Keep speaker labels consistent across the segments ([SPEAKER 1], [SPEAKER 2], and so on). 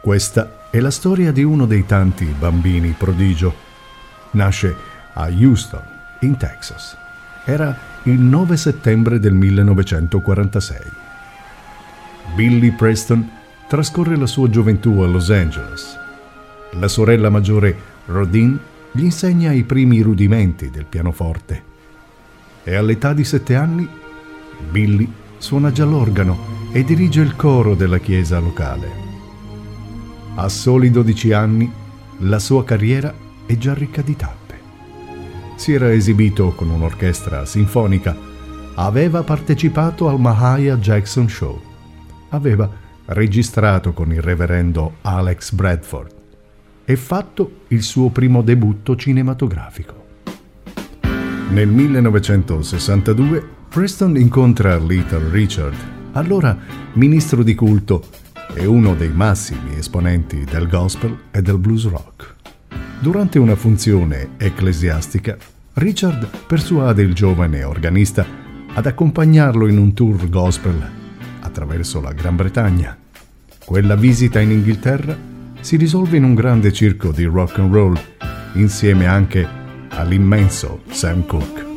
[SPEAKER 1] Questa è la storia di uno dei tanti bambini prodigio. Nasce a Houston, in Texas. Era il 9 settembre del 1946. Billy Preston trascorre la sua gioventù a Los Angeles. La sorella maggiore, Rodin, gli insegna i primi rudimenti del pianoforte. E all'età di sette anni, Billy suona già l'organo e dirige il coro della chiesa locale. A soli 12 anni la sua carriera è già ricca di tappe. Si era esibito con un'orchestra sinfonica, aveva partecipato al Mahaya Jackson Show, aveva registrato con il reverendo Alex Bradford e fatto il suo primo debutto cinematografico. Nel 1962 Preston incontra Little Richard, allora ministro di culto è uno dei massimi esponenti del gospel e del blues rock. Durante una funzione ecclesiastica, Richard persuade il giovane organista ad accompagnarlo in un tour gospel attraverso la Gran Bretagna. Quella visita in Inghilterra si risolve in un grande circo di rock and roll insieme anche all'immenso Sam Cooke.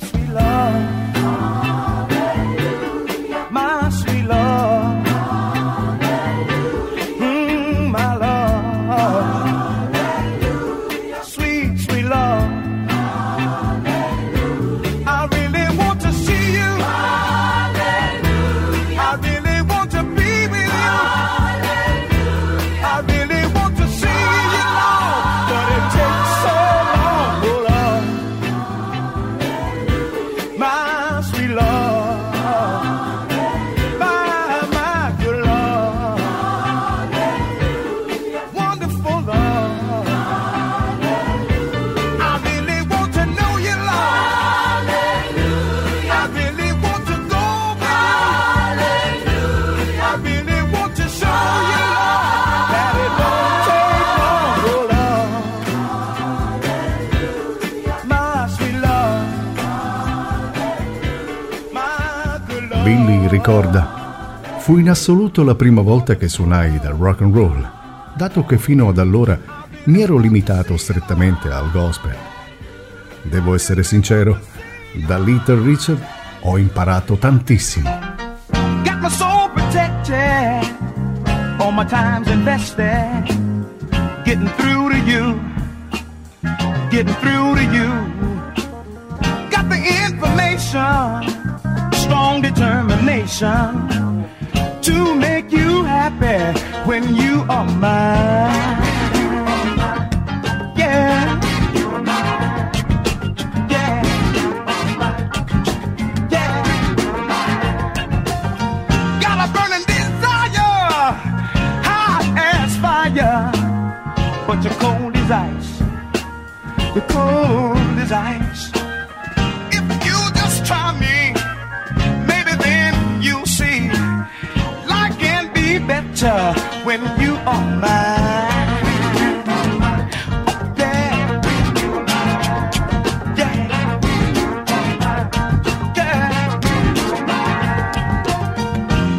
[SPEAKER 1] Ricorda, fu in assoluto la prima volta che suonai del rock and roll, dato che fino ad allora mi ero limitato strettamente al gospel. Devo essere sincero, da Little Richard ho imparato tantissimo. Got my soul protected, all my time's invested, getting through to you, getting through to you. Got the information. Strong determination to make you happy when you are mine. Better when you are mine.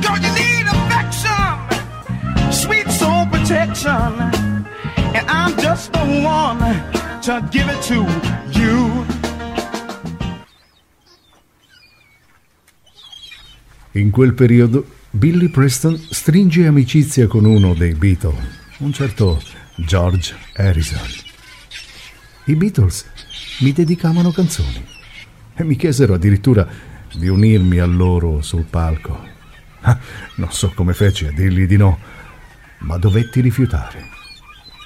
[SPEAKER 1] Girl, you need affection, sweet soul protection, and I'm just the one to give it to In quel periodo Billy Preston stringe amicizia con uno dei Beatles, un certo George Harrison. I Beatles mi dedicavano canzoni e mi chiesero addirittura di unirmi a loro sul palco. Ah, non so come feci a dirgli di no, ma dovetti rifiutare.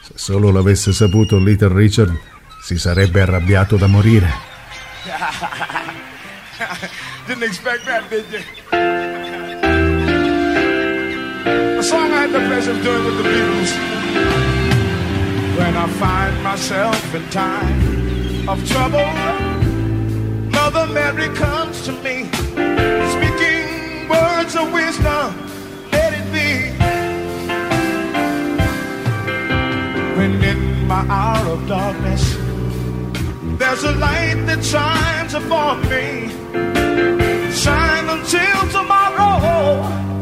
[SPEAKER 1] Se solo l'avesse saputo Little Richard, si sarebbe arrabbiato da morire. Didn't expect that, did you? Song I had the pleasure of doing with the Beatles. When I find myself in time of trouble, Mother Mary comes to me, speaking words of wisdom. Let it be. When in my hour of darkness, there's a light that shines upon me. Shine until tomorrow.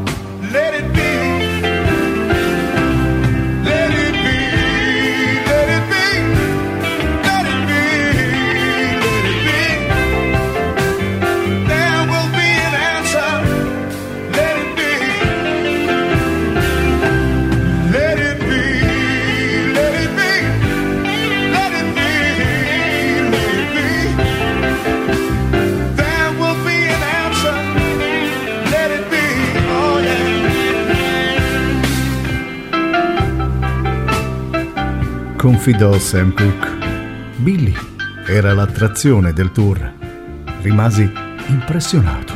[SPEAKER 1] Confidò Sam Cooke. Billy era l'attrazione del tour. Rimasi impressionato.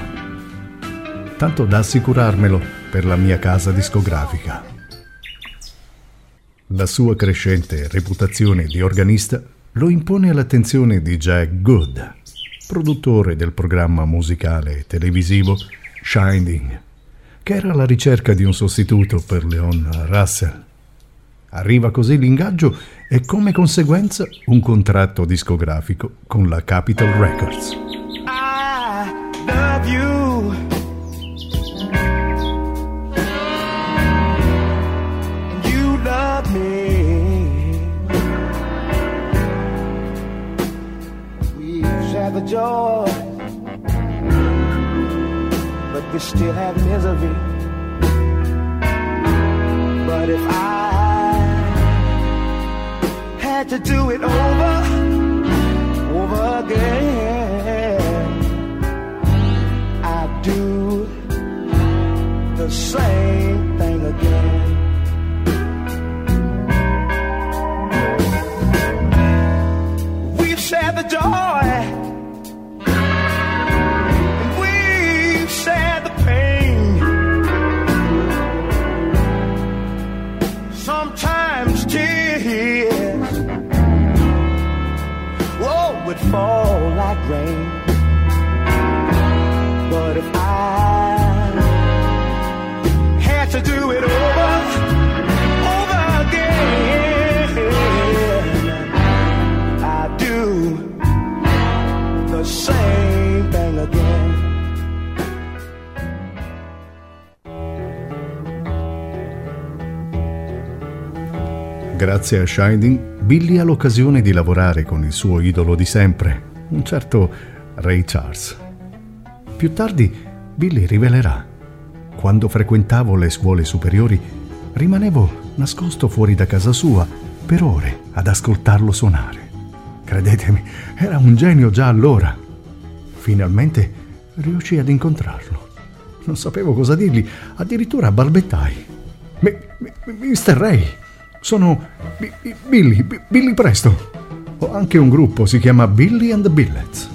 [SPEAKER 1] Tanto da assicurarmelo per la mia casa discografica. La sua crescente reputazione di organista lo impone all'attenzione di Jack Good, produttore del programma musicale televisivo Shining, che era alla ricerca di un sostituto per Leon Russell. Arriva così l'ingaggio e come conseguenza un contratto discografico con la Capitol Records. I love you. You love me. We've shared the joy, but we still have misery. But if I had to do it over, over again, I'd do the same thing again. We've shared the joy. Grazie a Shining Billy ha l'occasione di lavorare con il suo idolo di sempre, un certo Ray Charles. Più tardi Billy rivelerà. Quando frequentavo le scuole superiori rimanevo nascosto fuori da casa sua per ore ad ascoltarlo suonare. Credetemi, era un genio già allora. Finalmente riuscii ad incontrarlo. Non sapevo cosa dirgli, addirittura balbettai. Mr. Ray, sono B- B- Billy, B- Billy Presto. Ho anche un gruppo, si chiama Billy and the Billets.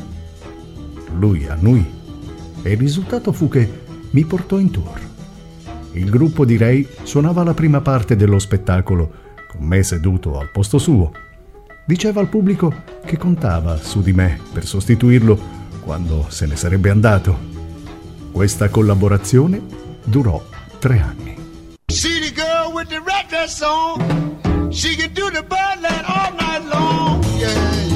[SPEAKER 1] Lui annui e il risultato fu che mi portò in tour. Il gruppo di Ray suonava la prima parte dello spettacolo, con me seduto al posto suo. Diceva al pubblico che contava su di me per sostituirlo quando se ne sarebbe andato. Questa collaborazione durò tre anni. the record song. She can do the birdland all night long. Yeah.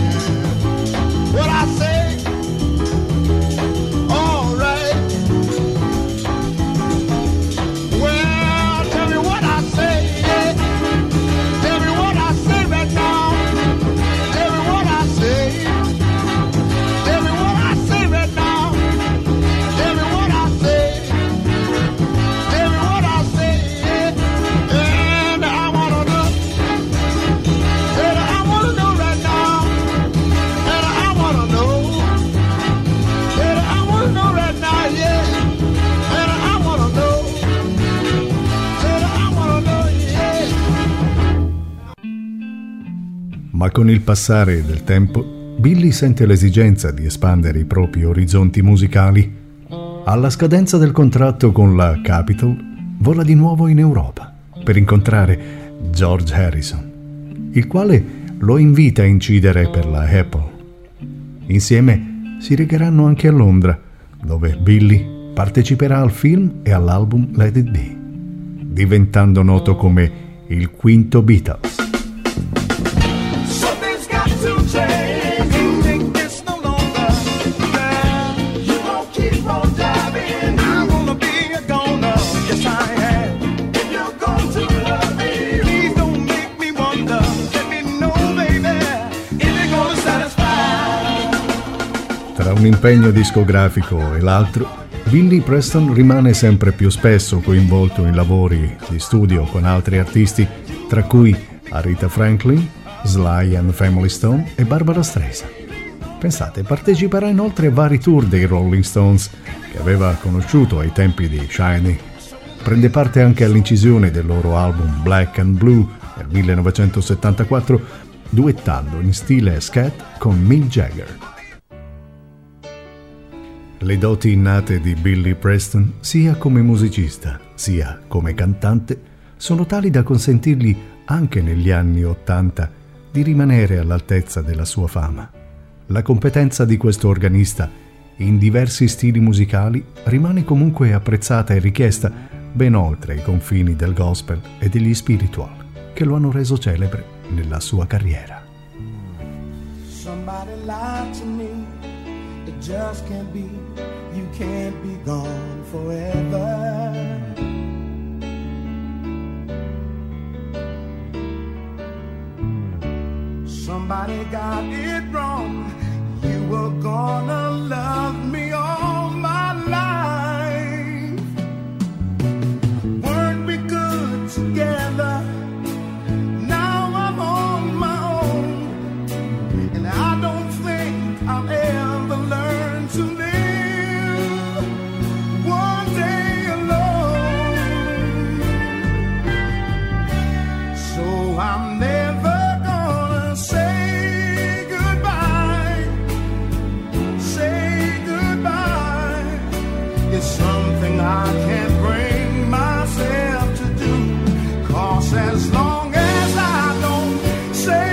[SPEAKER 1] Ma con il passare del tempo, Billy sente l'esigenza di espandere i propri orizzonti musicali. Alla scadenza del contratto con la Capitol, vola di nuovo in Europa per incontrare George Harrison, il quale lo invita a incidere per la Apple. Insieme si recheranno anche a Londra, dove Billy parteciperà al film e all'album Let It Be, diventando noto come il quinto Beatles. Un impegno discografico e l'altro, Billy Preston rimane sempre più spesso coinvolto in lavori di studio con altri artisti, tra cui Aretha Franklin, Sly and Family Stone e Barbara Streisand. Pensate, parteciperà inoltre a vari tour dei Rolling Stones, che aveva conosciuto ai tempi di Shiny. Prende parte anche all'incisione del loro album Black and Blue nel 1974, duettando in stile scat con Mick Jagger. Le doti innate di Billy Preston, sia come musicista sia come cantante, sono tali da consentirgli, anche negli anni Ottanta, di rimanere all'altezza della sua fama. La competenza di questo organista in diversi stili musicali rimane comunque apprezzata e richiesta ben oltre i confini del gospel e degli spiritual che lo hanno reso celebre nella sua carriera.
[SPEAKER 2] Just can't be. You can't be gone forever. Somebody got it wrong. You were gonna love something I can't bring myself to do. Cause as long as I don't say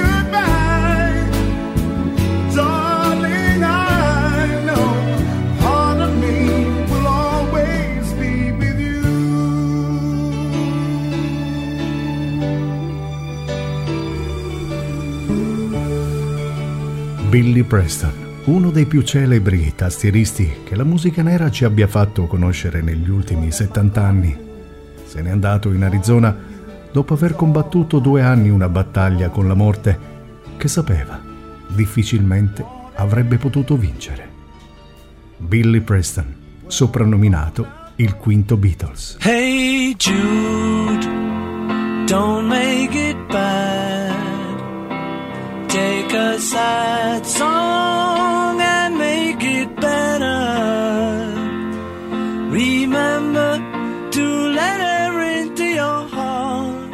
[SPEAKER 2] goodbye, darling, I know part of me will always be with you.
[SPEAKER 1] Billy Preston, uno dei più celebri tastieristi che la musica nera ci abbia fatto conoscere negli ultimi 70 anni. Se n'è andato in Arizona dopo aver combattuto due anni una battaglia con la morte che sapeva difficilmente avrebbe potuto vincere. Billy Preston, soprannominato il quinto Beatles.
[SPEAKER 3] Hey Jude, don't make it bad. Take a sad song and make it better. Remember to let her into your heart.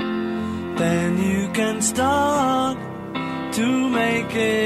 [SPEAKER 3] Then you can start to make it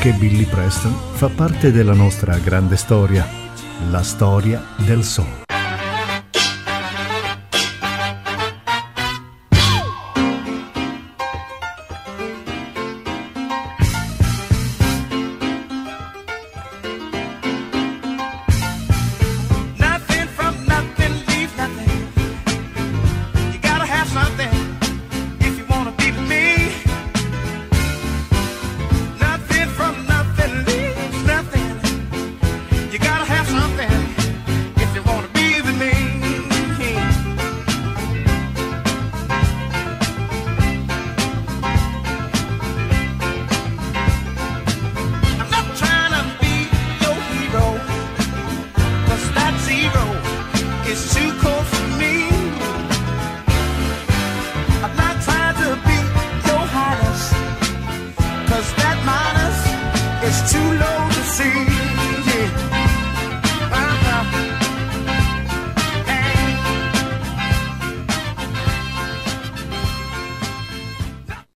[SPEAKER 1] Anche Billy Preston fa parte della nostra grande storia, la storia del soul.